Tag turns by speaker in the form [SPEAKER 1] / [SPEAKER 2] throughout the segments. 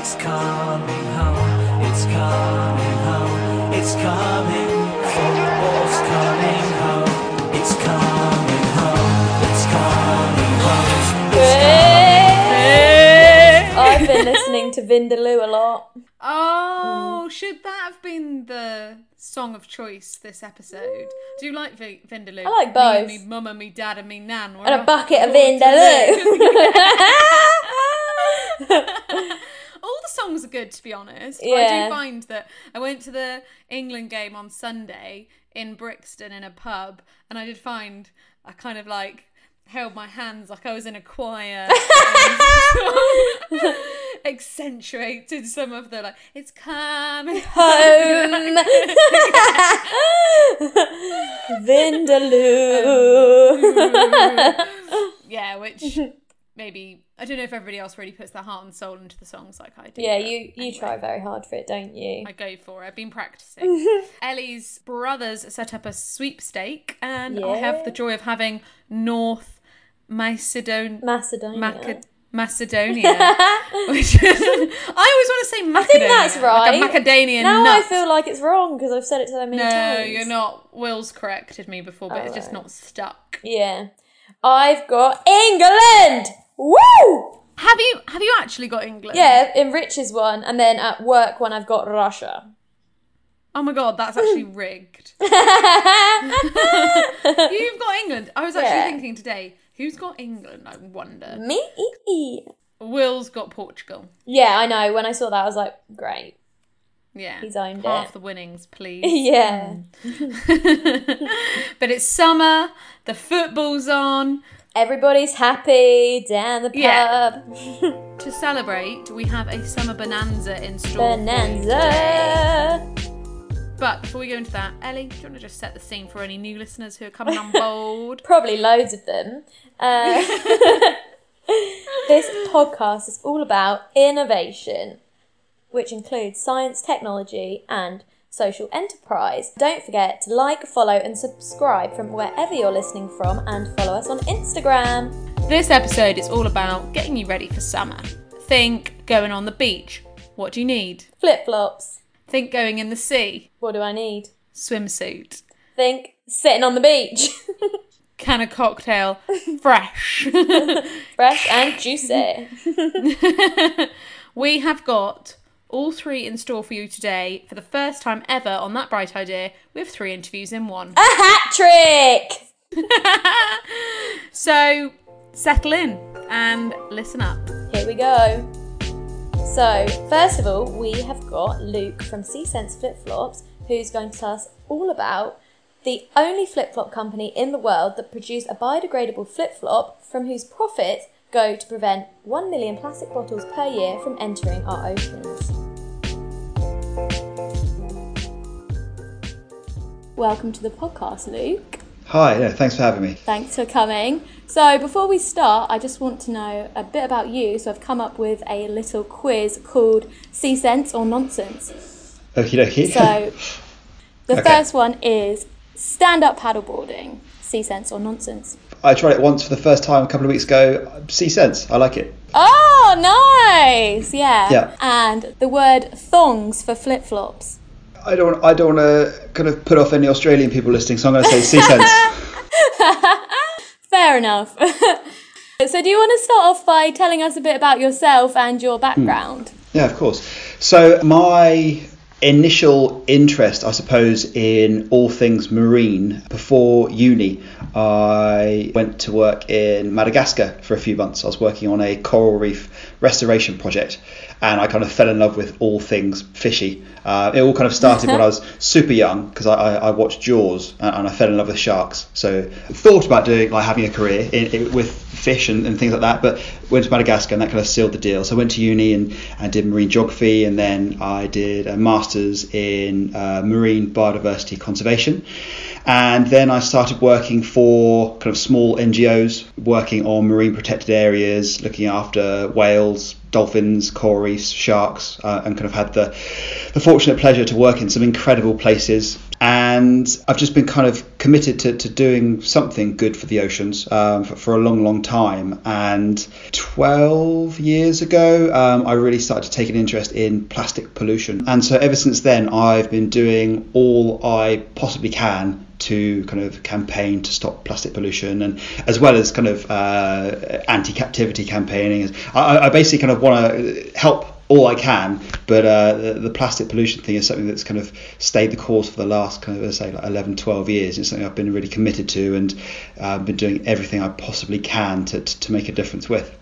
[SPEAKER 1] It's coming home. It's coming home. It's coming. Football's coming home. It's coming home. It's coming home.
[SPEAKER 2] I've been listening to Vindaloo a lot.
[SPEAKER 3] Oh, mm. should that have been the song of choice this episode? Do you like v- Vindaloo?
[SPEAKER 2] I like both.
[SPEAKER 3] Me, me mumma, me dad, and me nan.
[SPEAKER 2] And a bucket of. Vindaloo.
[SPEAKER 3] All the songs are good, to be honest. But I do find that I went to the England game on Sunday in Brixton in a pub, and I did find I kind of like held my hands like I was in a choir. accentuated some of the like it's coming
[SPEAKER 2] Home. Vindaloo.
[SPEAKER 3] yeah which maybe i don't know if everybody else really puts their heart and soul into the songs like i do
[SPEAKER 2] yeah, you you
[SPEAKER 3] anyway.
[SPEAKER 2] try very hard for it, don't you?
[SPEAKER 3] I go for it. I've been practicing. Ellie's brothers set up a sweepstake, and I have the joy of having North Macedon-
[SPEAKER 2] Macedonia.
[SPEAKER 3] Maca- Macedonia. which I always want to say Macedonia.
[SPEAKER 2] I think that's right.
[SPEAKER 3] Like
[SPEAKER 2] now
[SPEAKER 3] nut.
[SPEAKER 2] I feel like it's wrong because I've said it so many
[SPEAKER 3] no,
[SPEAKER 2] times.
[SPEAKER 3] you're not. Will's corrected me before, but
[SPEAKER 2] Oh,
[SPEAKER 3] it's just
[SPEAKER 2] right.
[SPEAKER 3] not stuck.
[SPEAKER 2] Yeah. I've got England! Woo!
[SPEAKER 3] Have you have you actually got England?
[SPEAKER 2] Yeah, in Rich's one, and then at work when I've got Russia.
[SPEAKER 3] Oh my god, that's actually rigged. You've got England. I was actually
[SPEAKER 2] Yeah.
[SPEAKER 3] thinking today, who's got England? I wonder.
[SPEAKER 2] Me?
[SPEAKER 3] Will's got Portugal.
[SPEAKER 2] Yeah, I know. When I saw that, I was like, great.
[SPEAKER 3] Yeah.
[SPEAKER 2] He's owned
[SPEAKER 3] Half
[SPEAKER 2] it.
[SPEAKER 3] the winnings, please.
[SPEAKER 2] Yeah.
[SPEAKER 3] but it's summer, the football's on.
[SPEAKER 2] Everybody's happy down the pub.
[SPEAKER 3] Yeah. To celebrate, we have a summer bonanza in store.
[SPEAKER 2] Bonanza.
[SPEAKER 3] But before we go into that, Ellie, do you want to just set the scene for any new listeners who are coming on board?
[SPEAKER 2] Probably loads of them. Uh, this podcast is all about innovation, which includes science, technology, and social enterprise. Don't forget to like, follow, and subscribe from wherever you're listening from, and follow us on Instagram.
[SPEAKER 3] this episode is all about getting you ready for summer. Think going on the beach. What do you need?
[SPEAKER 2] Flip flops.
[SPEAKER 3] Think going in the sea.
[SPEAKER 2] What do I need?
[SPEAKER 3] Swimsuit.
[SPEAKER 2] Think sitting on the beach.
[SPEAKER 3] Can a cocktail fresh.
[SPEAKER 2] Fresh and juicy.
[SPEAKER 3] we have got all three in store for you today for the first time ever on that bright idea we have three interviews in one
[SPEAKER 2] A hat trick!
[SPEAKER 3] so settle in and listen up
[SPEAKER 2] Here we go. So, first of all, we have got Luke from SeaSense Flip Flops, who's going to tell us all about the only flip flop company in the world that produce a biodegradable flip flop from whose profits go to prevent 1 million plastic bottles per year from entering our oceans. Welcome to the podcast, Luke.
[SPEAKER 4] Hi, no, thanks for having me.
[SPEAKER 2] Thanks for coming. So, before we start, I just want to know a bit about you. So, I've come up with a little quiz called Sea Sense or Nonsense.
[SPEAKER 4] Okie dokie.
[SPEAKER 2] So, the
[SPEAKER 4] Okay.
[SPEAKER 2] first one is stand up paddleboarding. Sea Sense or Nonsense.
[SPEAKER 4] I tried it once for the first time a couple of weeks ago. Sea sense. I like it.
[SPEAKER 2] Oh, nice! Yeah.
[SPEAKER 4] Yeah.
[SPEAKER 2] And the word thongs for flip flops.
[SPEAKER 4] I don't. I don't want to kind of put off any Australian people listening, so I'm going to say sea sense.
[SPEAKER 2] Fair enough. so, do you want to start off by telling us a bit about yourself and your hmm. background?
[SPEAKER 4] Yeah, of course. So my initial interest, I suppose, in all things marine before uni, I went to work in Madagascar for a few months. I was working on a coral reef restoration project, and I kind of fell in love with all things fishy. Uh, it all kind of started when I was super young because I, I, I watched Jaws and, and I fell in love with sharks. So thought about doing like having a career in, in, with fish and, and things like that, but went to Madagascar and that kind of sealed the deal. So I went to uni and, and did marine geography, and then I did a master's in uh, marine biodiversity conservation. And then I started working for kind of small NGOs, working on marine protected areas, looking after whales, dolphins, coral reefs, sharks, uh, and kind of had the the fortunate pleasure to work in some incredible places. And I've just been kind of committed to, to doing something good for the oceans um, for, for a long, long time. And 12 years ago, um, I really started to take an interest in plastic pollution. And so ever since then, I've been doing all I possibly can to kind of campaign to stop plastic pollution and as well as kind of uh, anti-captivity campaigning. I, I basically kind of want to help all I can, but uh, the, the, plastic pollution thing is something that's kind of stayed the course for the last kind of let's say like 11, 12 years. It's something I've been really committed to and uh, been doing everything I possibly can to, to, to make a difference with.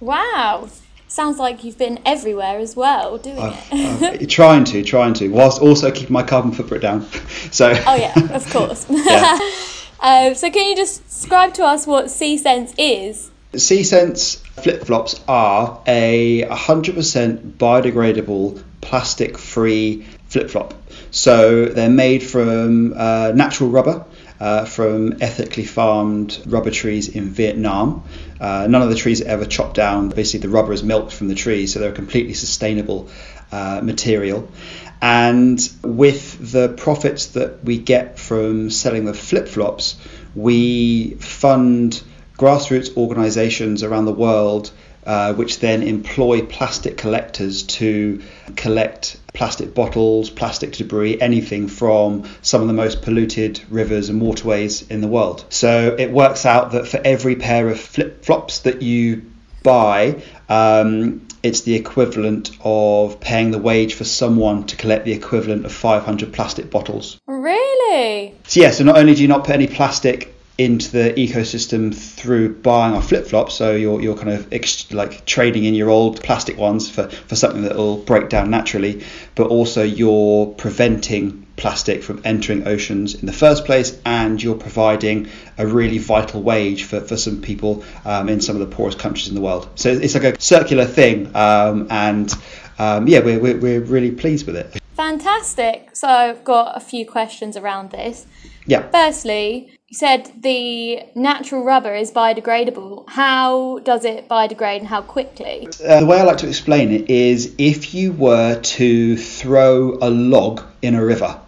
[SPEAKER 2] Wow. Sounds like you've been everywhere as well doing
[SPEAKER 4] it. trying to, trying to, whilst also keeping my carbon footprint down. So.
[SPEAKER 2] Oh yeah, of course. yeah. uh, so can you just describe to us what SeaSense is?
[SPEAKER 4] Sense flip flops are a 100% biodegradable, plastic-free flip flop. So they're made from uh, natural rubber uh, from ethically farmed rubber trees in Vietnam. Uh, none of the trees are ever chopped down. Basically, the rubber is milked from the trees, so they're a completely sustainable uh, material. And with the profits that we get from selling the flip flops, we fund grassroots organisations around the world uh, which then employ plastic collectors to collect plastic bottles, plastic debris, anything from some of the most polluted rivers and waterways in the world. So it works out that for every pair of flip flops that you buy, um, it's the equivalent of paying the wage for someone to collect the equivalent of 500 plastic bottles.
[SPEAKER 2] Really?
[SPEAKER 4] So, yeah, so not only do you not put any plastic into the ecosystem through buying our flip flops. So you're, you're kind of ex- like trading in your old plastic ones for, for something that will break down naturally, but also you're preventing plastic from entering oceans in the first place, and you're providing a really vital wage for, for some people um, in some of the poorest countries in the world. So it's like a circular thing, um, and um, yeah, we're, we're, we're really pleased with it.
[SPEAKER 2] Fantastic. So I've got a few questions around this.
[SPEAKER 4] Yeah.
[SPEAKER 2] Firstly, you said the natural rubber is biodegradable. How does it biodegrade and how quickly?
[SPEAKER 4] Uh, the way I like to explain it is if you were to throw a log in a river,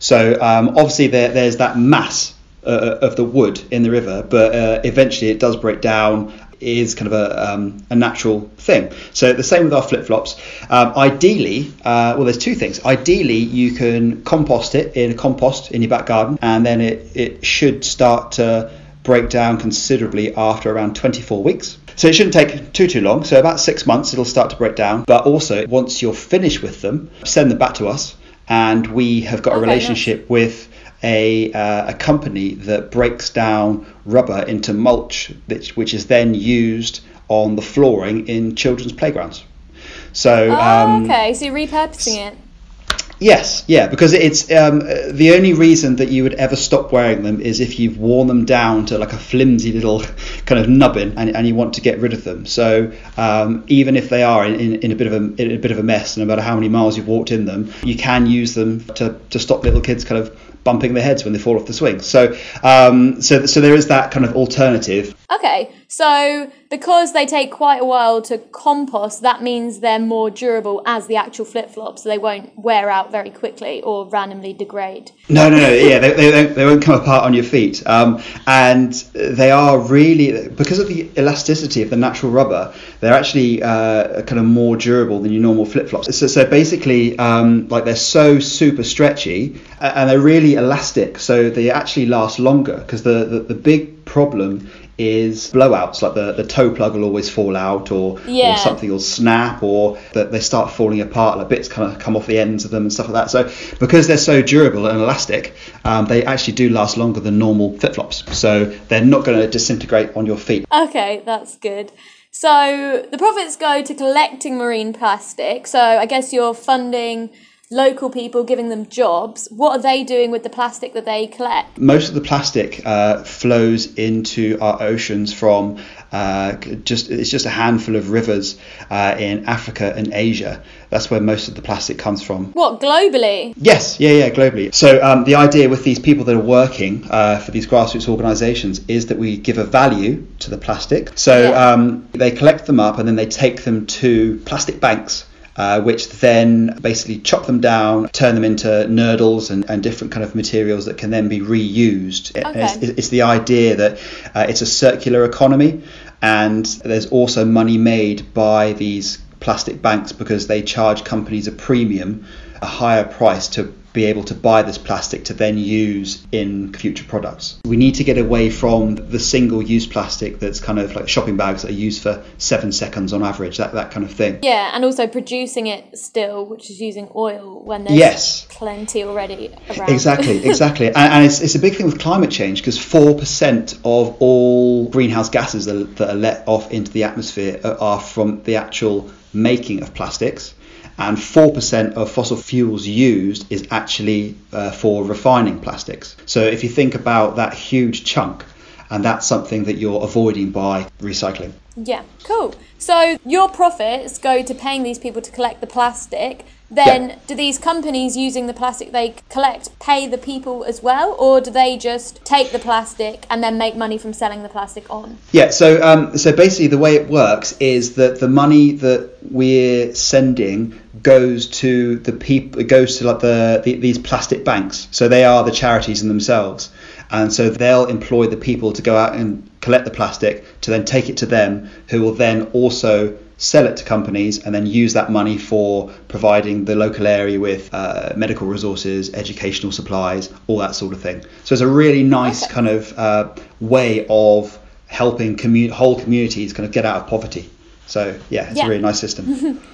[SPEAKER 4] so um, obviously there, there's that mass uh, of the wood in the river, but uh, eventually it does break down is kind of a, um, a natural thing. So the same with our flip flops. Um, ideally, uh, well, there's two things. Ideally, you can compost it in a compost in your back garden, and then it, it should start to break down considerably after around 24 weeks. So it shouldn't take too too long. So about six months, it'll start to break down. But also, once you're finished with them, send them back to us, and we have got okay, a relationship nice. with a, uh, a company that breaks down rubber into mulch, which, which is then used on the flooring in children's playgrounds. So,
[SPEAKER 2] oh, um, okay, so you're repurposing it.
[SPEAKER 4] Yes, yeah, because it's um, the only reason that you would ever stop wearing them is if you've worn them down to like a flimsy little kind of nubbin and, and you want to get rid of them. So um, even if they are in, in, in, a bit of a, in a bit of a mess, no matter how many miles you've walked in them, you can use them to, to stop little kids kind of bumping their heads when they fall off the swing. So, um, so, so there is that kind of alternative.
[SPEAKER 2] Okay, so because they take quite a while to compost, that means they're more durable as the actual flip flops, so they won't wear out very quickly or randomly degrade.
[SPEAKER 4] No, no, no. Yeah, they, they, they won't come apart on your feet, um, and they are really because of the elasticity of the natural rubber. They're actually uh, kind of more durable than your normal flip flops. So, so basically, um, like they're so super stretchy and they're really elastic, so they actually last longer because the, the the big problem is blowouts, like the, the toe plug will always fall out, or, yeah. or something will snap, or that they start falling apart, like bits kind of come off the ends of them and stuff like that. So because they're so durable and elastic, um, they actually do last longer than normal flip flops. So they're not going to disintegrate on your feet.
[SPEAKER 2] Okay, that's good. So the profits go to collecting marine plastic. So I guess you're funding local people, giving them jobs. What are they doing with the plastic that they collect?
[SPEAKER 4] most of the plastic uh, flows into our oceans from uh, just it's just a handful of rivers uh, in Africa and Asia. That's where most of the plastic comes from.
[SPEAKER 2] What, globally?
[SPEAKER 4] Yes, yeah, yeah, globally. So um, the idea with these people that are working uh, for these grassroots organisations is that we give a value to the plastic. So
[SPEAKER 2] Yeah.
[SPEAKER 4] um, they collect them up and then they take them to plastic banks. Uh, which then basically chop them down, turn them into nurdles and, and different kind of materials that can then be reused.
[SPEAKER 2] Okay.
[SPEAKER 4] It's, it's the idea that uh, it's a circular economy, and there's also money made by these plastic banks because they charge companies a premium, a higher price to be able to buy this plastic to then use in future products. We need to get away from the single use plastic that's kind of like shopping bags that are used for seven seconds on average, that, that kind of thing.
[SPEAKER 2] Yeah, and also producing it still, which is using oil when there's
[SPEAKER 4] Yes.
[SPEAKER 2] plenty already around.
[SPEAKER 4] Exactly, exactly. and, and it's, it's a big thing with climate change because 4% of all greenhouse gases that, are- that are let off into the atmosphere are from the actual making of plastics. And 4% of fossil fuels used is actually uh, for refining plastics. So if you think about that huge chunk, and that's something that you're avoiding by recycling.
[SPEAKER 2] Yeah, cool. So your profits go to paying these people to collect the plastic. Then,
[SPEAKER 4] Yeah.
[SPEAKER 2] do these companies using the plastic they collect pay the people as well, or do they just take the plastic and then make money from selling the plastic on?
[SPEAKER 4] Yeah, so um, so basically the way it works is that the money that we're sending goes to the people, it goes to like the, the these plastic banks. So they are the charities in themselves, and so they'll employ the people to go out and collect the plastic to then take it to them, who will then also sell it to companies and then use that money for providing the local area with uh, medical resources, educational supplies, all that sort of thing. So it's a really nice kind of uh, way of helping commu- whole communities kind of get out of poverty. So yeah, it's
[SPEAKER 2] Yeah.
[SPEAKER 4] a really nice system.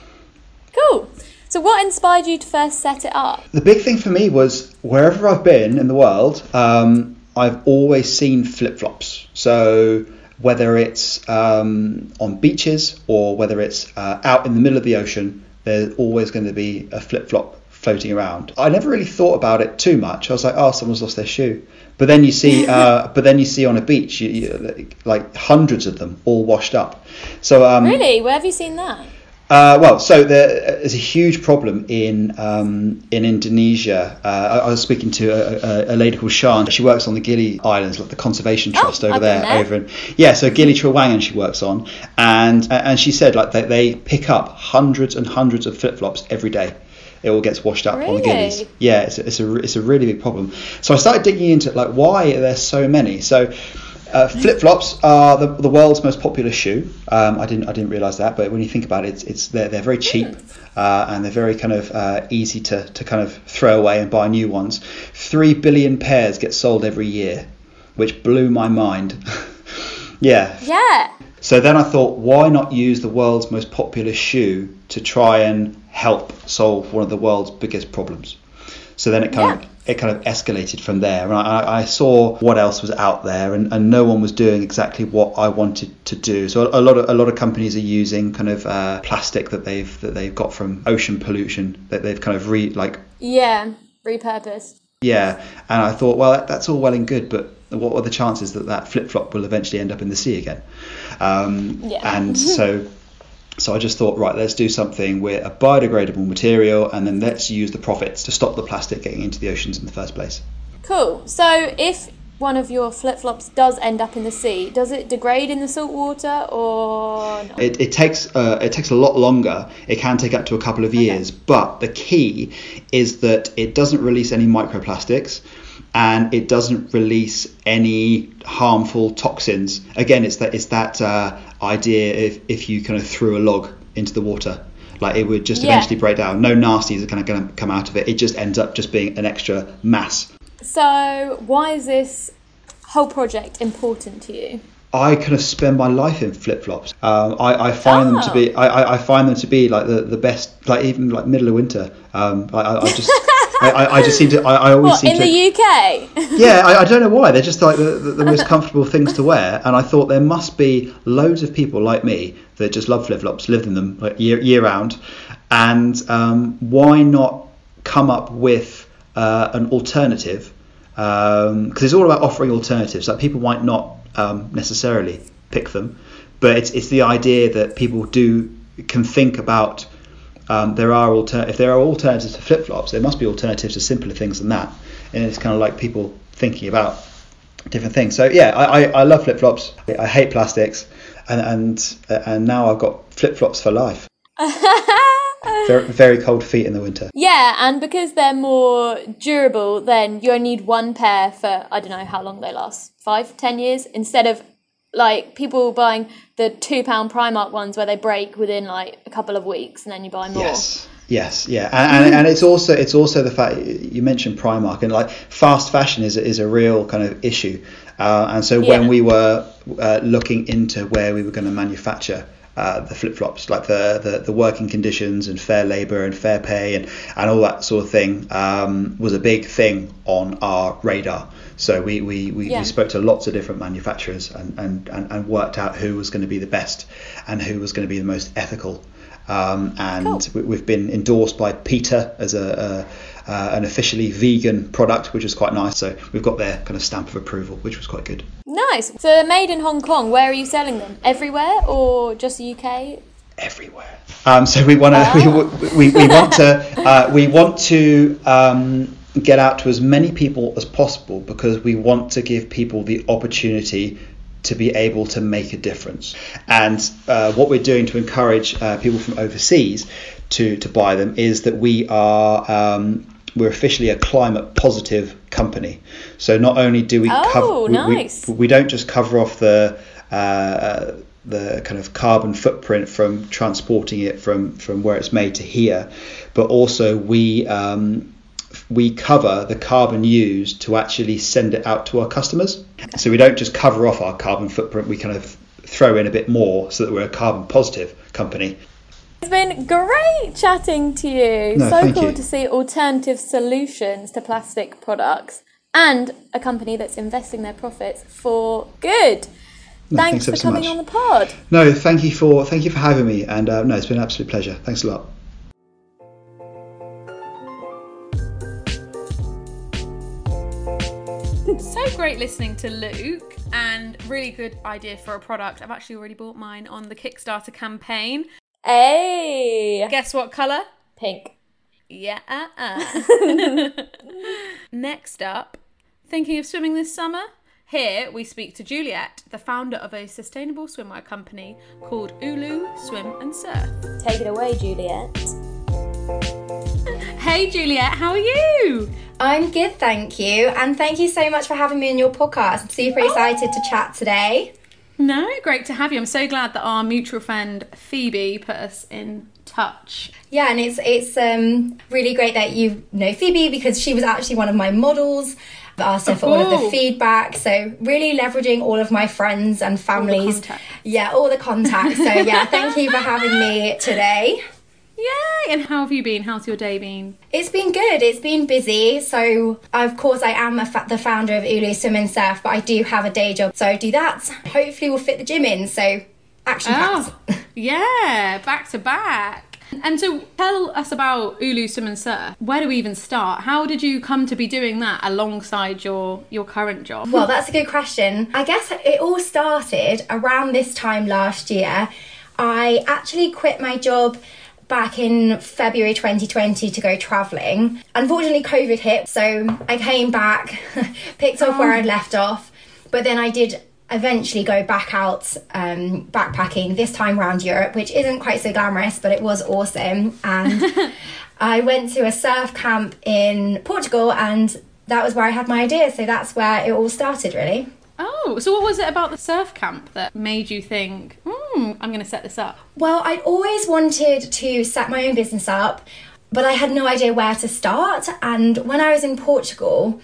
[SPEAKER 2] Cool. So, what inspired you to first set it up?
[SPEAKER 4] the big thing for me was wherever I've been in the world, um, I've always seen flip flops. So whether it's um, on beaches or whether it's uh, out in the middle of the ocean, there's always going to be a flip flop floating around. I never really thought about it too much. I was like, oh, someone's lost their shoe. But then you see, uh, but then you see on a beach, you, you, like hundreds of them all washed up. So um,
[SPEAKER 2] Really? Where have you seen that?
[SPEAKER 4] Uh, well, so there is a huge problem in um, in Indonesia. Uh, I, I was speaking to a, a, a lady called Shan. She works on the Gili Islands, like the conservation
[SPEAKER 2] Oh,
[SPEAKER 4] trust over there.
[SPEAKER 2] there.
[SPEAKER 4] Over in yeah, so Gili Trawangan she works on, and and she said like they, they pick up hundreds and hundreds of flip flops every day. It all gets washed up on the
[SPEAKER 2] Really?
[SPEAKER 4] Gilis. Yeah, it's a, it's a it's a really big problem. So I started digging into like why are there so many. So uh, flip flops are the, the world's most popular shoe. Um, I didn't I didn't realise that, but when you think about it, it's, it's they're, they're very cheap uh, and they're very kind of uh, easy to, to kind of throw away and buy new ones. Three billion pairs get sold every year, which blew my mind. yeah.
[SPEAKER 2] Yeah.
[SPEAKER 4] So then I thought, why not use the world's most popular shoe to try and help solve one of the world's biggest problems? So then it kind
[SPEAKER 2] Yeah.
[SPEAKER 4] of it kind of escalated from there, and I, I saw what else was out there, and, and no one was doing exactly what I wanted to do. So a, lot of a lot of companies are using kind of uh, plastic that they've that they've got from ocean pollution that they've kind of re like
[SPEAKER 2] Yeah. Repurposed.
[SPEAKER 4] yeah, and I thought, well, that, that's all well and good, but what are the chances that that flip flop will eventually end up in the sea again? Um,
[SPEAKER 2] Yeah.
[SPEAKER 4] And so, so I just thought, right, let's do something with a biodegradable material, and then let's use the profits to stop the plastic getting into the oceans in the first place.
[SPEAKER 2] Cool. So, if one of your flip flops does end up in the sea, does it degrade in the salt water or not?
[SPEAKER 4] It, it takes uh, it takes a lot longer. It can take up to a couple of years, but the key is that it doesn't release any microplastics, and it doesn't release any harmful toxins. Again, it's that it's that uh, idea if if you kind of threw a log into the water. Like it would just
[SPEAKER 2] Yeah.
[SPEAKER 4] eventually break down. No nasties are kind of going to come out of it. It just ends up just being an extra mass
[SPEAKER 2] So, why is this whole project important to you?
[SPEAKER 4] I kind of spend my life in flip flops. Um, I, I find them to
[SPEAKER 2] Oh.
[SPEAKER 4] be I, I, I find them to be like the, the best like even like middle of winter. Um, I, I, I just I, I, I just seem to I, I always
[SPEAKER 2] What,
[SPEAKER 4] seem
[SPEAKER 2] in
[SPEAKER 4] to
[SPEAKER 2] the UK?
[SPEAKER 4] yeah I, I don't know why they're just like the, the, the most comfortable things to wear and I thought there must be loads of people like me that just love flip flops live in them like year year round and um, why not come up with uh, an alternative because it's all about offering alternatives. Like people might not um, necessarily pick them, but it's it's the idea that people do can think about. Um, there are alter- if there are alternatives to flip flops, there must be alternatives to simpler things than that. And it's kind of like people thinking about different things. So yeah, I, I, I love flip flops. I hate plastics, and and and now I've got flip flops for life. very, very cold feet in the winter.
[SPEAKER 2] Yeah, and because they're more durable, then you only need one pair for I don't know how long they last five, ten years instead of like people buying the two pound Primark ones where they break within like a couple of weeks and then you buy more.
[SPEAKER 4] Yes. Yes, yeah, and, and, and it's also it's also the fact you mentioned Primark and like fast fashion is is a real kind of issue, uh, and so when
[SPEAKER 2] Yeah.
[SPEAKER 4] we were uh, looking into where we were going to manufacture uh, the flip flops, like the, the the working conditions and fair labour and fair pay and and all that sort of thing, um, was a big thing on our radar. So we we, we,
[SPEAKER 2] Yeah.
[SPEAKER 4] we spoke to lots of different manufacturers and, and, and, and worked out who was going to be the best and who was going to be the most ethical. Um, and
[SPEAKER 2] Cool.
[SPEAKER 4] we- we've been endorsed by PETA as a, a uh, an officially vegan product, which is quite nice. So we've got their kind of stamp of approval, which was quite good.
[SPEAKER 2] Nice. So they're made in Hong Kong. Where are you selling them? Everywhere or just the UK?
[SPEAKER 4] everywhere. Um, so we want to we, we, we want to uh, we want to um, get out to as many people as possible because we want to give people the opportunity to be able to make a difference. And uh, what we're doing to encourage uh, people from overseas to to buy them is that we are. Um, we're officially a climate positive company. So not only do we
[SPEAKER 2] Oh,
[SPEAKER 4] cover, we- we- we don't just cover off the uh, the kind of carbon footprint from transporting it from from where it's made to here, but also we um, we cover the carbon used to actually send it out to our customers. So we don't just cover off our carbon footprint; we kind of throw in a bit more so that we're a carbon positive company.
[SPEAKER 2] It's been great chatting to you.
[SPEAKER 4] No,
[SPEAKER 2] so cool
[SPEAKER 4] you.
[SPEAKER 2] to see alternative solutions to plastic products and a company that's investing their profits for good.
[SPEAKER 4] No,
[SPEAKER 2] thanks,
[SPEAKER 4] thanks
[SPEAKER 2] for
[SPEAKER 4] so
[SPEAKER 2] coming
[SPEAKER 4] much.
[SPEAKER 2] on the pod.
[SPEAKER 4] No, thank you for thank you for having me, and uh, no, it's been an absolute pleasure. Thanks a lot.
[SPEAKER 3] So great listening to Luke and really good idea for a product. I've actually already bought mine on the Kickstarter campaign.
[SPEAKER 2] Hey,
[SPEAKER 3] Guess what colour?
[SPEAKER 2] pink.
[SPEAKER 3] Yeah. uh-uh. Next up, thinking of swimming this summer? Here we speak to Juliet, the founder of a sustainable swimwear company called Ulu Swim and Surf.
[SPEAKER 2] Take it away, Juliet.
[SPEAKER 3] Hey Juliet, how are you?
[SPEAKER 5] I'm good, thank you. And thank you so much for having me on your podcast. I'm super excited to chat today.
[SPEAKER 3] No, great to have you. I'm so glad that our mutual friend Phoebe put us in touch.
[SPEAKER 5] Yeah, and it's it's um, really great that you know Phoebe because she was actually one of my models. I've asked her for all of the feedback. So really leveraging all of my friends and families.
[SPEAKER 3] contacts.
[SPEAKER 5] yeah, all the contacts. So yeah, thank you for having me today.
[SPEAKER 3] Yay! And how have you been? How's your day been?
[SPEAKER 5] It's been good. It's been busy. So, of course, I am a fa- the founder of Ulu Swim and Surf, but I do have a day job. So, I do that. Hopefully, we'll fit the gym in. So, action.
[SPEAKER 3] Oh, yeah, back to back. And so tell us about Ulu Swim and Surf. Where do we even start? How did you come to be doing that alongside your your current job?
[SPEAKER 5] Well, that's a good question. I guess it all started around this time last year. I actually quit my job back in February 2020 to go travelling. Unfortunately, COVID hit, so I came back, picked up where I'd left off, but then I did eventually go back out um, backpacking this time around Europe, which isn't quite so glamorous, but it was awesome. And I went to a surf camp in Portugal, and that was where I had my idea. So that's where it all started, really.
[SPEAKER 3] Oh, so what was it about the surf camp that made you think, hmm, I'm going to set this up?
[SPEAKER 5] Well, I'd always wanted to set my own business up, but I had no idea where to start. And when I was in Portugal,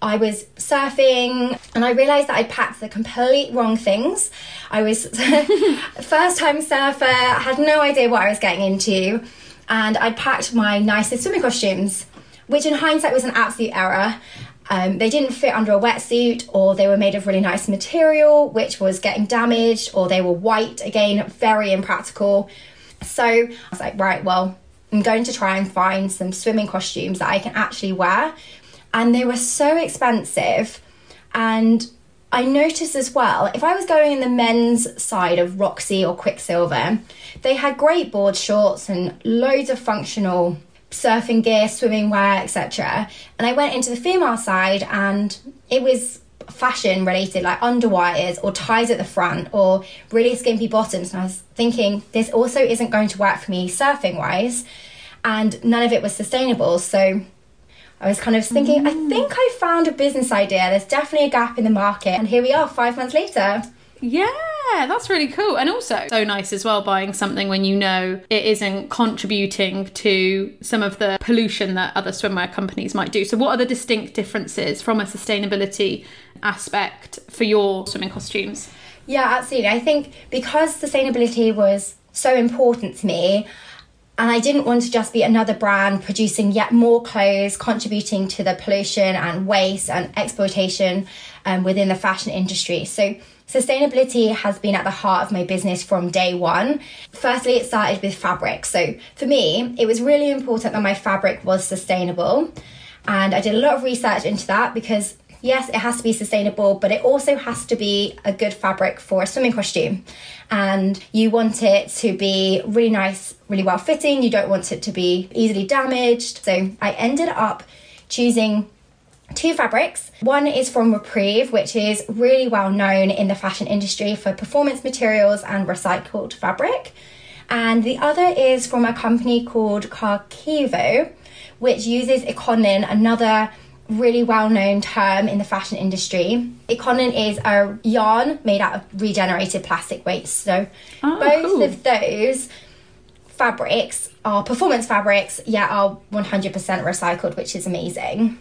[SPEAKER 5] I was surfing and I realised that I'd packed the complete wrong things. I was first time surfer, had no idea what I was getting into, and I'd packed my nicest swimming costumes, which in hindsight was an absolute error. Um, they didn't fit under a wetsuit, or they were made of really nice material, which was getting damaged, or they were white, again, very impractical. So I was like, right, well, I'm going to try and find some swimming costumes that I can actually wear. And they were so expensive. And I noticed as well, if I was going in the men's side of Roxy or Quiksilver, they had great board shorts and loads of functional surfing gear, swimming wear, etc. And I went into the female side and it was fashion related, like underwires or ties at the front or really skimpy bottoms. And I was thinking, this also isn't going to work for me surfing wise. And none of it was sustainable. So I was kind of thinking, I mm. think I found a business idea. There's definitely a gap in the market. And here we are, five months later.
[SPEAKER 3] Yeah, that's really cool. And also, so nice as well buying something when you know it isn't contributing to some of the pollution that other swimwear companies might do. So, what are the distinct differences from a sustainability aspect for your swimming costumes?
[SPEAKER 5] Yeah, absolutely. I think because sustainability was so important to me, and I didn't want to just be another brand producing yet more clothes, contributing to the pollution and waste and exploitation um, within the fashion industry. So, sustainability has been at the heart of my business from day one. Firstly, it started with fabric. So, for me, it was really important that my fabric was sustainable. And I did a lot of research into that because yes, it has to be sustainable, but it also has to be a good fabric for a swimming costume. And you want it to be really nice, really well fitting. You don't want it to be easily damaged. So I ended up choosing two fabrics. One is from Repreve, which is really well known in the fashion industry for performance materials and recycled fabric. And the other is from a company called Carvico, which uses Econyl, another really well known term in the fashion industry. Econyl is a yarn made out of regenerated plastic waste. So
[SPEAKER 3] Oh,
[SPEAKER 5] both
[SPEAKER 3] cool.
[SPEAKER 5] of those fabrics are performance fabrics, yet are 100% recycled, which is amazing.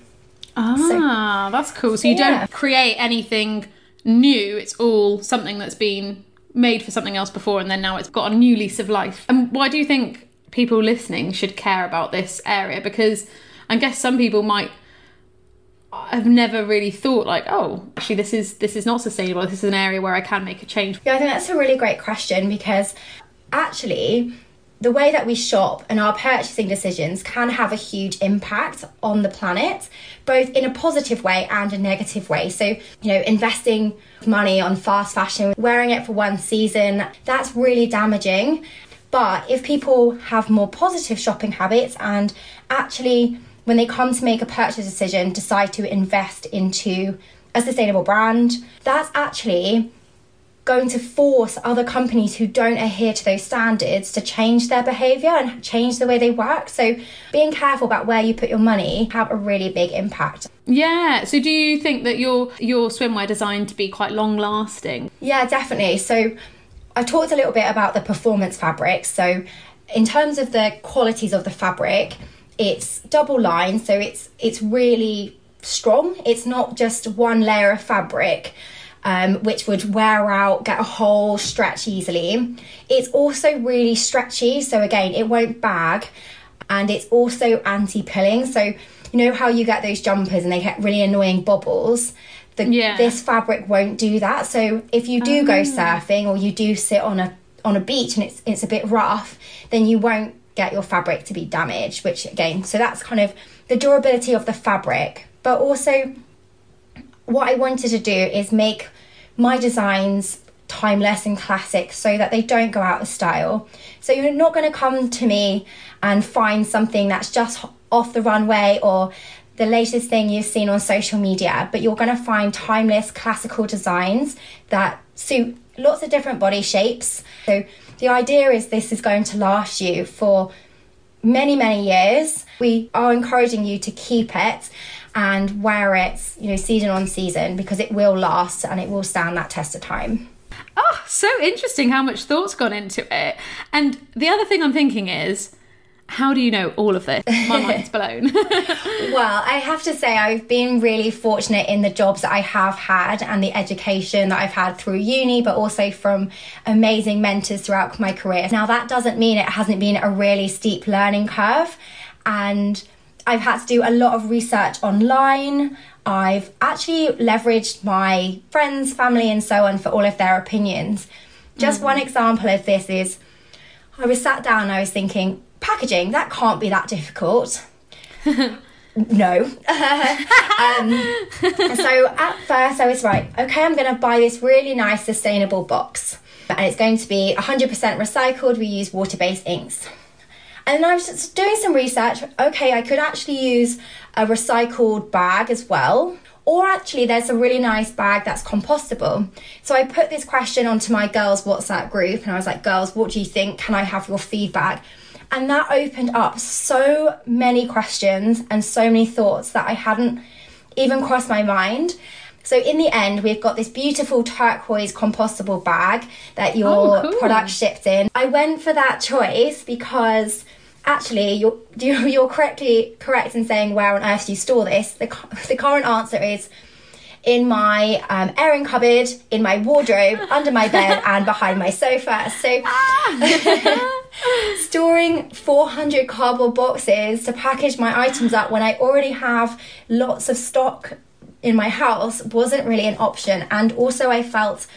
[SPEAKER 3] Ah, that's cool. So you
[SPEAKER 5] Yeah.
[SPEAKER 3] don't create anything new, it's all something that's been made for something else before and then now it's got a new lease of life. And why do you think people listening should care about this area? Because I guess some people might have never really thought like, oh, actually this is this is not sustainable. This is an area where I can make a change.
[SPEAKER 5] Yeah, I think that's a really great question because actually, the way that we shop and our purchasing decisions can have a huge impact on the planet, both in a positive way and a negative way. So, you know, investing money on fast fashion, wearing it for one season, that's really damaging. But if people have more positive shopping habits and actually, when they come to make a purchase decision, decide to invest into a sustainable brand, that's actually going to force other companies who don't adhere to those standards to change their behavior and change the way they work. So being careful about where you put your money have a really big impact.
[SPEAKER 3] Yeah. So do you think that your your swimwear designed to be quite long lasting?
[SPEAKER 5] Yeah, definitely. So I talked a little bit about the performance fabric. So in terms of the qualities of the fabric, it's double lined, so it's it's really strong. It's not just one layer of fabric. Um, which would wear out, get a hole, stretch easily. It's also really stretchy, so again, it won't bag, and it's also anti-pilling. So you know how you get those jumpers and they get really annoying bubbles? The,
[SPEAKER 3] Yeah.
[SPEAKER 5] This fabric won't do that. So if you do go surfing or you do sit on a on a beach and it's it's a bit rough, then you won't get your fabric to be damaged. Which again, so that's kind of the durability of the fabric, but also what I wanted to do is make my designs timeless and classic so that they don't go out of style. So you're not going to come to me and find something that's just off the runway or the latest thing you've seen on social media, but you're going to find timeless classical designs that suit lots of different body shapes. So the idea is this is going to last you for many many years we are encouraging you to keep it and wear it you know season on season because it will last and it will stand that test of time
[SPEAKER 3] Oh, so interesting how much thought's gone into it. And the other thing I'm thinking is, how do you know all of this? My mind's blown.
[SPEAKER 5] well i have to say i've been really fortunate in the jobs that i have had and the education that i've had through uni but also from amazing mentors throughout my career now that doesn't mean it hasn't been a really steep learning curve and I've had to do a lot of research online. I've actually leveraged my friends, family, and so on for all of their opinions. Just one example of this is I was sat down I was thinking, packaging, that can't be that difficult. no. um, so at first I was right, okay, I'm going to buy this really nice sustainable box. And it's going to be 100% recycled, we use water based inks. And then I was just doing some research. Okay, I could actually use a recycled bag as well. Or actually, there's a really nice bag that's compostable. So I put this question onto my girls' WhatsApp group and I was like, girls, what do you think? Can I have your feedback? And that opened up so many questions and so many thoughts that I hadn't even crossed my mind. So in the end, we've got this beautiful turquoise compostable bag that oh, your
[SPEAKER 3] Oh, cool.
[SPEAKER 5] product shipped in. I went for that choice because actually you're you're correctly correct in saying where on earth do you store this. The the current answer is in my um, airing cupboard, in my wardrobe, under my bed, and behind my sofa. So, storing 400 cardboard boxes to package my items up when I already have lots of stock in my house wasn't really an option. And also, I felt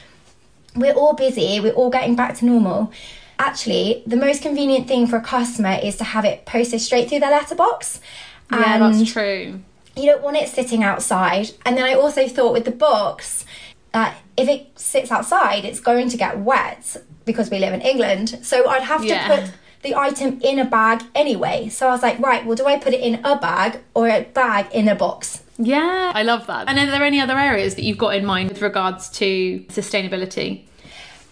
[SPEAKER 5] we're all busy, we're all getting back to normal. Actually, the most convenient thing for a customer is to have it posted straight through their letterbox.
[SPEAKER 3] Yeah,
[SPEAKER 5] And
[SPEAKER 3] that's true.
[SPEAKER 5] you don't want it sitting outside. And then I also thought with the box that if it sits outside, it's going to get wet because we live in England. So I'd have
[SPEAKER 3] Yeah.
[SPEAKER 5] to put the item in a bag anyway. So I was like, right, well, do I put it in a bag or a bag in a box?
[SPEAKER 3] Yeah, I love that. And are there any other areas that you've got in mind with regards to sustainability?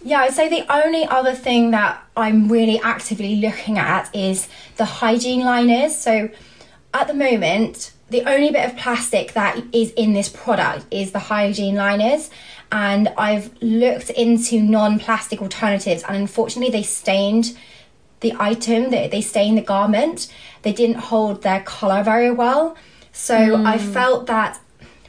[SPEAKER 5] Yeah, I'd say the only other thing that I'm really actively looking at is the hygiene liners. So at the moment, the only bit of plastic that is in this product is the hygiene liners. And I've looked into non plastic alternatives, and unfortunately, they stained the item, they, they stained the garment. They didn't hold their colour very well. So I mm. felt that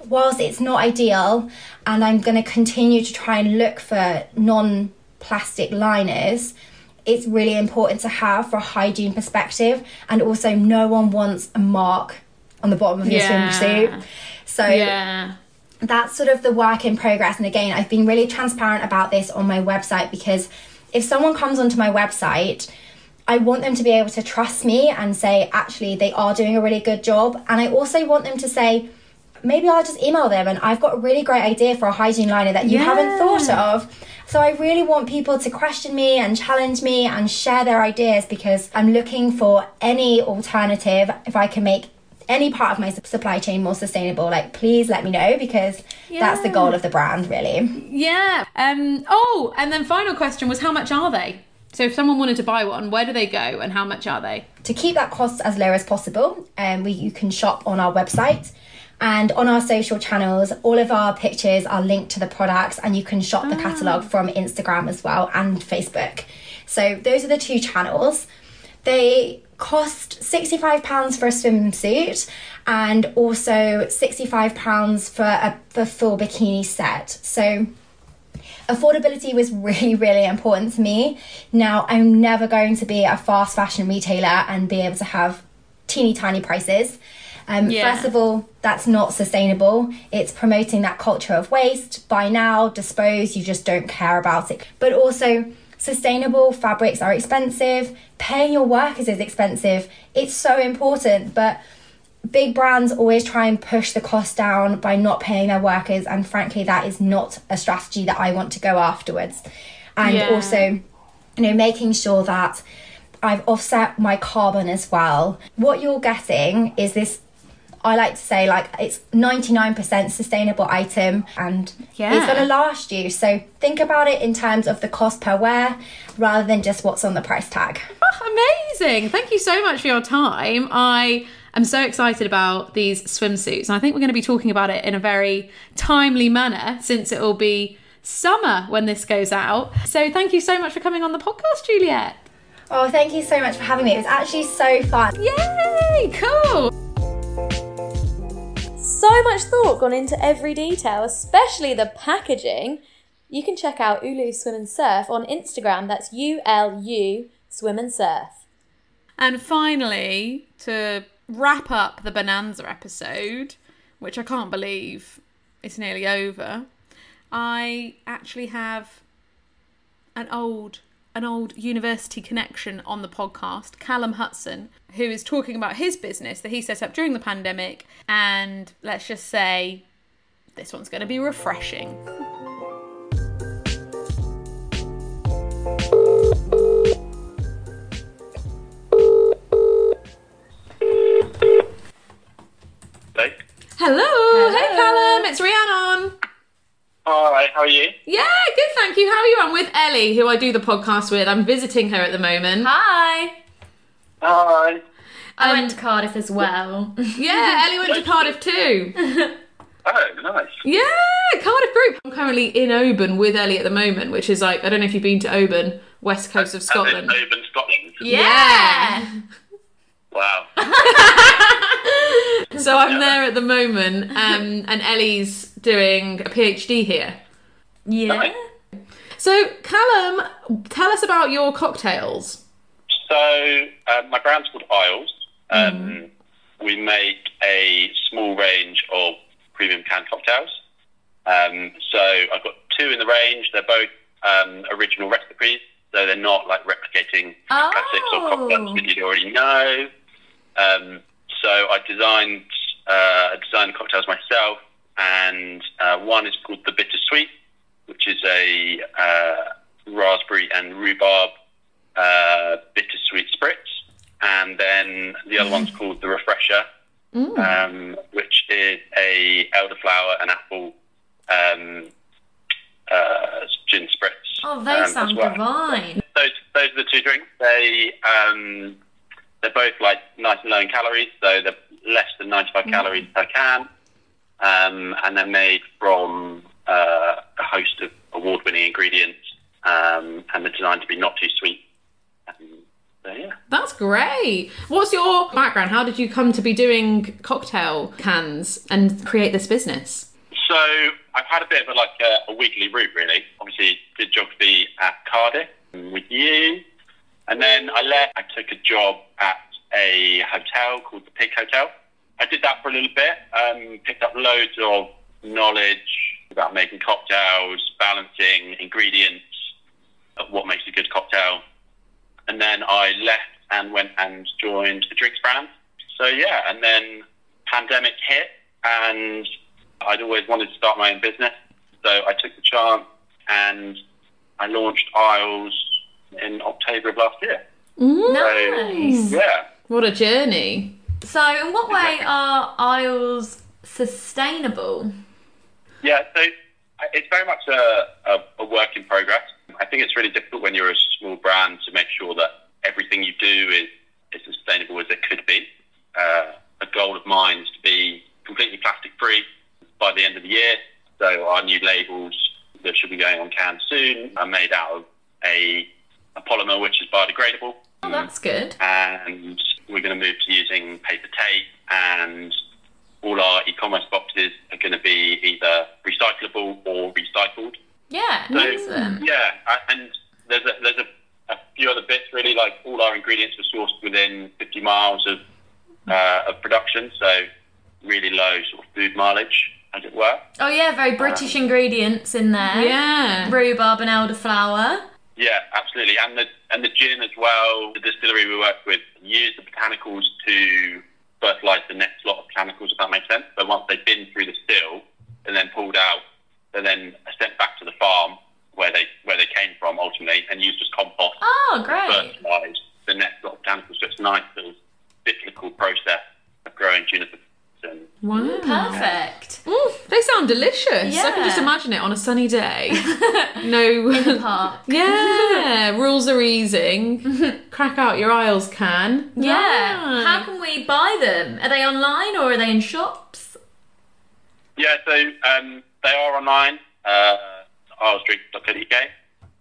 [SPEAKER 5] whilst it's not ideal, and I'm going to continue to try and look for non plastic liners, it's really important to have for a hygiene perspective. And also, no one wants a mark on the bottom of your
[SPEAKER 3] Yeah.
[SPEAKER 5] swimsuit. So
[SPEAKER 3] Yeah.
[SPEAKER 5] that's sort of the work in progress. And again, I've been really transparent about this on my website because if someone comes onto my website, I want them to be able to trust me and say, actually, they are doing a really good job. And I also want them to say, maybe I'll just email them and I've got a really great idea for a hygiene liner that you haven't thought of. So I really want people to question me and challenge me and share their ideas because I'm looking for any alternative if I can make any part of my supply chain more sustainable like please let me know because that's the goal of the brand really
[SPEAKER 3] Yeah. Um. Oh, and then final question was how much are they? So if someone wanted to buy one, where do they go and how much are they?
[SPEAKER 5] to keep that cost as low as possible um, we, you can shop on our website and on our social channels all of our pictures are linked to the products and you can shop the catalogue ah. from instagram as well and facebook. So those are the two channels. They cost £65 for a swimsuit and also £65 for a the full bikini set. So affordability was really really important to me. Now i'm never going to be a fast fashion retailer and be able to have teeny tiny prices um,
[SPEAKER 3] Yeah.
[SPEAKER 5] first of all that's not sustainable. It's promoting that culture of waste. Buy now dispose you just don't care about it. But also sustainable fabrics are expensive. Paying your workers is expensive. It's so important but big brands always try and push the cost down by not paying their workers and frankly that is not a strategy that I want to go afterwards. And
[SPEAKER 3] Yeah.
[SPEAKER 5] also you know making sure that I've offset my carbon as well. What you're getting is this I like to say like it's 99% sustainable item and
[SPEAKER 3] Yeah.
[SPEAKER 5] it's going to last you so think about it in terms of the cost per wear rather than just what's on the price tag
[SPEAKER 3] Oh, amazing. Thank you so much for your time. I am so excited about these swimsuits. And I think we're going to be talking about it in a very timely manner since it will be summer when this goes out. So thank you so much for coming on the podcast, Juliet.
[SPEAKER 5] oh thank you so much for having me it was actually so fun
[SPEAKER 3] Yay! Cool.
[SPEAKER 2] So much thought gone into every detail, especially the packaging. You can check out Ulu Swim and Surf on Instagram. That's U L U Swim and Surf.
[SPEAKER 3] And finally, to wrap up the Bonanza episode, which I can't believe it's nearly over, I actually have an old an old university connection on the podcast, Callum Hudson, who is talking about his business that he set up during the pandemic. And let's just say this one's going to be refreshing.
[SPEAKER 6] Hello.
[SPEAKER 3] Hello, hey Callum, it's Rhiannon.
[SPEAKER 6] Hi, how are you?
[SPEAKER 3] Yeah, good, thank you. How are you? I'm with Ellie, who I do the podcast with. I'm visiting her at the moment.
[SPEAKER 2] Hi.
[SPEAKER 6] Hi.
[SPEAKER 2] I went to Cardiff as well.
[SPEAKER 3] Yeah, Ellie went to Cardiff too.
[SPEAKER 6] Oh, nice.
[SPEAKER 3] Yeah, Cardiff Group. I'm currently in Oban with Ellie at the moment, which is like I don't know if you've been to Oban, west coast of Scotland.
[SPEAKER 6] Oban, Scotland.
[SPEAKER 2] Yeah.
[SPEAKER 6] Wow.
[SPEAKER 3] So I'm there at the moment, um, and Ellie's doing a PhD here.
[SPEAKER 2] Yeah.
[SPEAKER 3] So Callum, tell us about your cocktails.
[SPEAKER 6] So, um, my brand's called Isles. Um, We make a small range of premium canned cocktails. Um, so, I've got two in the range. They're both um, original recipes, so they're not like replicating classics or cocktails
[SPEAKER 2] Oh.
[SPEAKER 6] that you'd already know. Um, so, I designed uh, I designed the cocktails myself, and uh, one is called the Bittersweet, which is a uh, raspberry and rhubarb uh, bittersweet spritz, and then the other one's called the Refresher, um, which is a elderflower and apple um, uh, gin spritz.
[SPEAKER 2] Oh,
[SPEAKER 6] um,
[SPEAKER 2] they
[SPEAKER 6] as
[SPEAKER 2] sound
[SPEAKER 6] well.
[SPEAKER 2] divine.
[SPEAKER 6] Those, those are the two drinks. They um, they're both like nice and low in calories, so they're less than 95 calories per can, um, and they're made from uh, a host of award-winning ingredients, um, and they're designed to be not too sweet. Um, so yeah.
[SPEAKER 3] That's great. What's your background? How did you come to be doing cocktail cans and create this business?
[SPEAKER 6] So I've had a bit of a, like a, a wiggly route, really. Obviously, did geography at Cardiff with you, and then I left. I took a job at a hotel called the Pig Hotel. I did that for a little bit. Um, picked up loads of knowledge about making cocktails, balancing ingredients, what makes a good cocktail, and then I left and went and joined a drinks brand. So yeah, and then pandemic hit, and I'd always wanted to start my own business, so I took the chance and I launched Isles in October of last year.
[SPEAKER 2] Nice.
[SPEAKER 6] So, yeah.
[SPEAKER 3] What a journey.
[SPEAKER 2] So, in what way are Isles sustainable?
[SPEAKER 6] Yeah, so it's very much a, a, a work in progress. I think it's really difficult when you're a small brand to make sure that everything you do is as sustainable as it could be. Uh, a goal of mine is to be completely plastic free by the end of the year. So our new labels that should be going on cans soon are made out of a, a polymer which is biodegradable.
[SPEAKER 2] Oh, that's good.
[SPEAKER 6] and we're going to move to using paper tape and all our e-commerce boxes are going to be either recyclable or recycled.
[SPEAKER 2] Yeah,
[SPEAKER 6] So,
[SPEAKER 2] excellent.
[SPEAKER 6] yeah, and there's a, there's a, a few other bits really, like all our ingredients are sourced within 50 miles of, uh, of production, so really low sort of food mileage, as it were.
[SPEAKER 2] Oh, yeah, very British ingredients in there.
[SPEAKER 3] Yeah.
[SPEAKER 2] Rhubarb and elderflower.
[SPEAKER 6] Yeah, absolutely. And the and the gin as well. The distillery we work with use the botanicals to fertilise the next lot of botanicals, if that makes sense. So once they've been through the still and then pulled out, they're then sent back to the farm where they where they came from ultimately and used as compost
[SPEAKER 2] Oh, great.
[SPEAKER 6] fertilise the next lot of botanicals. So it's a nice little cyclical process of growing juniper and
[SPEAKER 3] Wow.
[SPEAKER 2] Perfect.
[SPEAKER 3] Mm, they sound delicious. I can just imagine it on a sunny day. no.
[SPEAKER 2] Park.
[SPEAKER 3] yeah, rules are easing. Crack out your Isles can.
[SPEAKER 2] Yeah.
[SPEAKER 3] Nice.
[SPEAKER 2] How can we buy them? Are they online or are they in shops?
[SPEAKER 6] Yeah, so um, they are online, uh, islesdrinks.co.uk.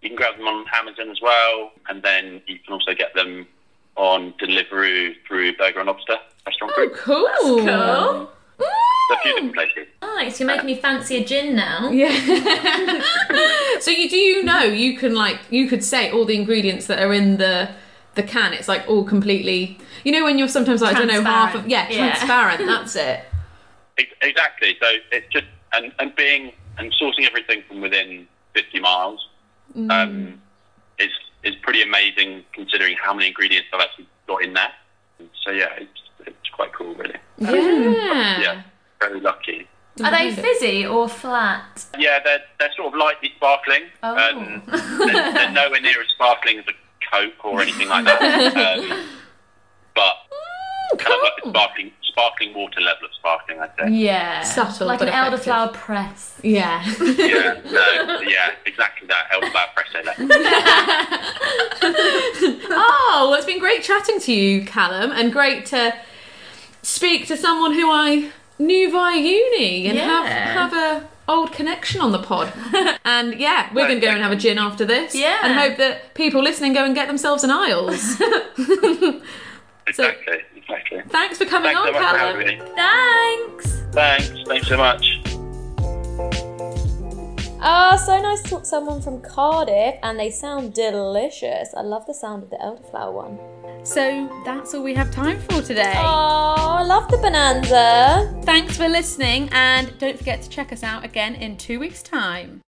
[SPEAKER 6] You can grab them on Amazon as well, and then you can also get them on Deliveroo through Burger and Lobster Restaurant
[SPEAKER 3] Oh,
[SPEAKER 6] Group.
[SPEAKER 3] cool.
[SPEAKER 2] Cool.
[SPEAKER 6] So a few different places.
[SPEAKER 2] Nice. You're making me fancy a gin now.
[SPEAKER 3] Yeah. so you do you know you can like you could say all the ingredients that are in the the can. It's like all completely. You know when you're sometimes like I don't know half of yeah
[SPEAKER 2] Transparent. Yeah.
[SPEAKER 3] transparent. That's it.
[SPEAKER 6] Exactly. So it's just and, and being and sourcing everything from within 50 miles um, is is pretty amazing considering how many ingredients I've actually got in there. So yeah, it's, it's quite cool, really.
[SPEAKER 7] Yeah.
[SPEAKER 6] Yeah, very lucky.
[SPEAKER 7] Are they fizzy or flat?
[SPEAKER 6] Yeah, they're they're sort of lightly sparkling.
[SPEAKER 7] Oh.
[SPEAKER 6] Um, they're, they're nowhere near as sparkling as a Coke or anything like that. Um, but kind of like a sparkling sparkling water level of sparkling, I'd say.
[SPEAKER 7] Yeah.
[SPEAKER 2] Subtle
[SPEAKER 7] Like
[SPEAKER 2] but
[SPEAKER 7] an
[SPEAKER 2] effective.
[SPEAKER 7] elderflower press.
[SPEAKER 2] Yeah.
[SPEAKER 6] Yeah, no, yeah, exactly that. Elflower Presso level.
[SPEAKER 2] oh, well, it's been great chatting to you, Callum, and great to speak to someone who I knew via uni and
[SPEAKER 7] Yeah.
[SPEAKER 2] have have a old connection on the pod. and yeah, we're going to go and have a gin after this.
[SPEAKER 7] Yeah.
[SPEAKER 2] And hope that people listening go and get themselves an Isles.
[SPEAKER 6] Exactly, exactly.
[SPEAKER 2] Thanks for coming
[SPEAKER 6] Thanks
[SPEAKER 2] on,
[SPEAKER 6] much for
[SPEAKER 2] Callum.
[SPEAKER 7] Thanks.
[SPEAKER 6] Thanks, thanks so much.
[SPEAKER 2] Ah, so nice to talk to someone from Cardiff, and they sound delicious. I love the sound of the elderflower one.
[SPEAKER 3] So that's all we have time for today.
[SPEAKER 2] Oh, I love the bonanza.
[SPEAKER 3] Thanks for listening, and don't forget to check us out again in two weeks' time.